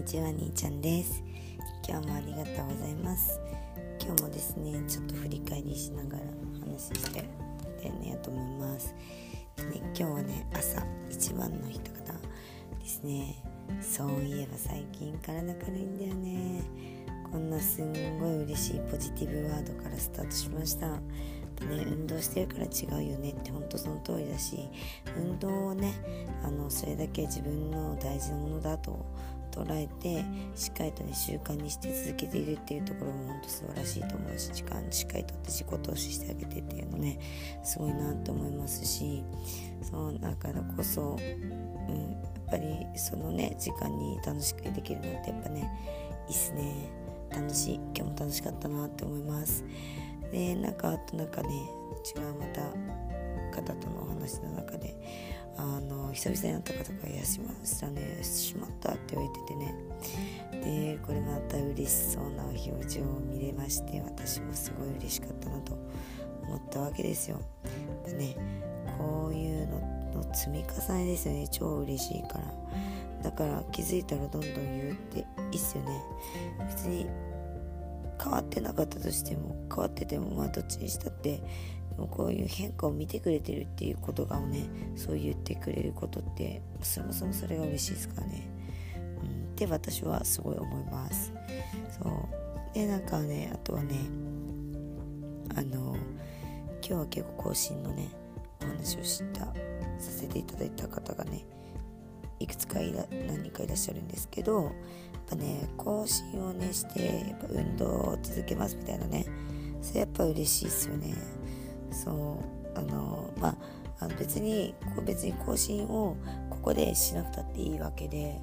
にちは兄ちゃんです。今日もありがとうございます。今日もですねちょっと振り返りしながら話してねと思います。でね今日はね朝一番の人方ですね。そういえば最近体軽いんだよね。こんなすんごい嬉しいポジティブワードからスタートしました。ね、運動してるから違うよねって本当その通りだし運動をねあのそれだけ自分の大事なものだと捉えてしっかりとね習慣にして続けているっていうところも本当素晴らしいと思うし時間しっかりとって自己投資してあげてっていうのねすごいなと思いますしそうだからこそ、うん、やっぱりそのね時間に楽しくできるのってやっぱねいいっすね楽しい今日も楽しかったなって思います。でなんかあとなんかね違うまた方とのお話の中であの久々に会った方が「いやしましたね。しまった」って言われててね。でこれまた嬉しそうな表情を見れまして私もすごい嬉しかったなと思ったわけですよ。でねこういうのの積み重ねですよね。超嬉しいから。だから気づいたらどんどん言うっていいっすよね。別に変わってなかったとしても変わっててもまあどっちにしたってこういう変化を見てくれてるっていうことがねそう言ってくれることってそもそもそれが嬉しいですからね、うん、って私はすごい思います。そう。でなんかねあとはねあの今日は結構更新のねお話をしたさせていただいた方がねいくつかいら何人かいらっしゃるんですけどやっぱね更新をねしてやっぱ運動を続けますみたいなねそれやっぱ嬉しいですよね。そうあのまあ別にこう別に更新をここでしなくたっていいわけで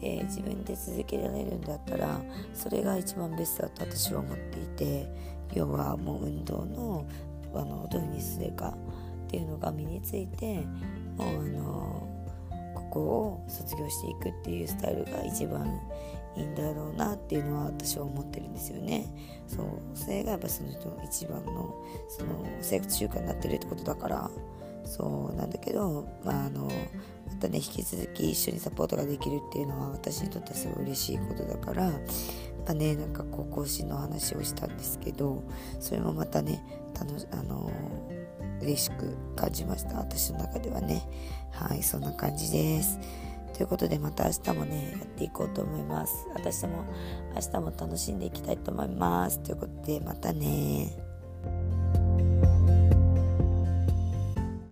で自分で続けられるんだったらそれが一番ベストだと私は思っていて要はもう運動のあのどういうふうにするかっていうのが身についてもうあの校を卒業していくっていうスタイルが一番いいんだろうなっていうのは私は思ってるんですよね。そうそれがやっぱその人の一番のその生活習慣になってるってことだから。そうなんだけど、まあ、あのまたね引き続き一緒にサポートができるっていうのは私にとってはすごい嬉しいことだから。やっぱねなんかこう更新の話をしたんですけどそれもまたね楽あの嬉しく感じました。私の中ではね。はいそんな感じです。ということでまた明日もねやっていこうと思います。私も明日も楽しんでいきたいと思います。ということでまたね。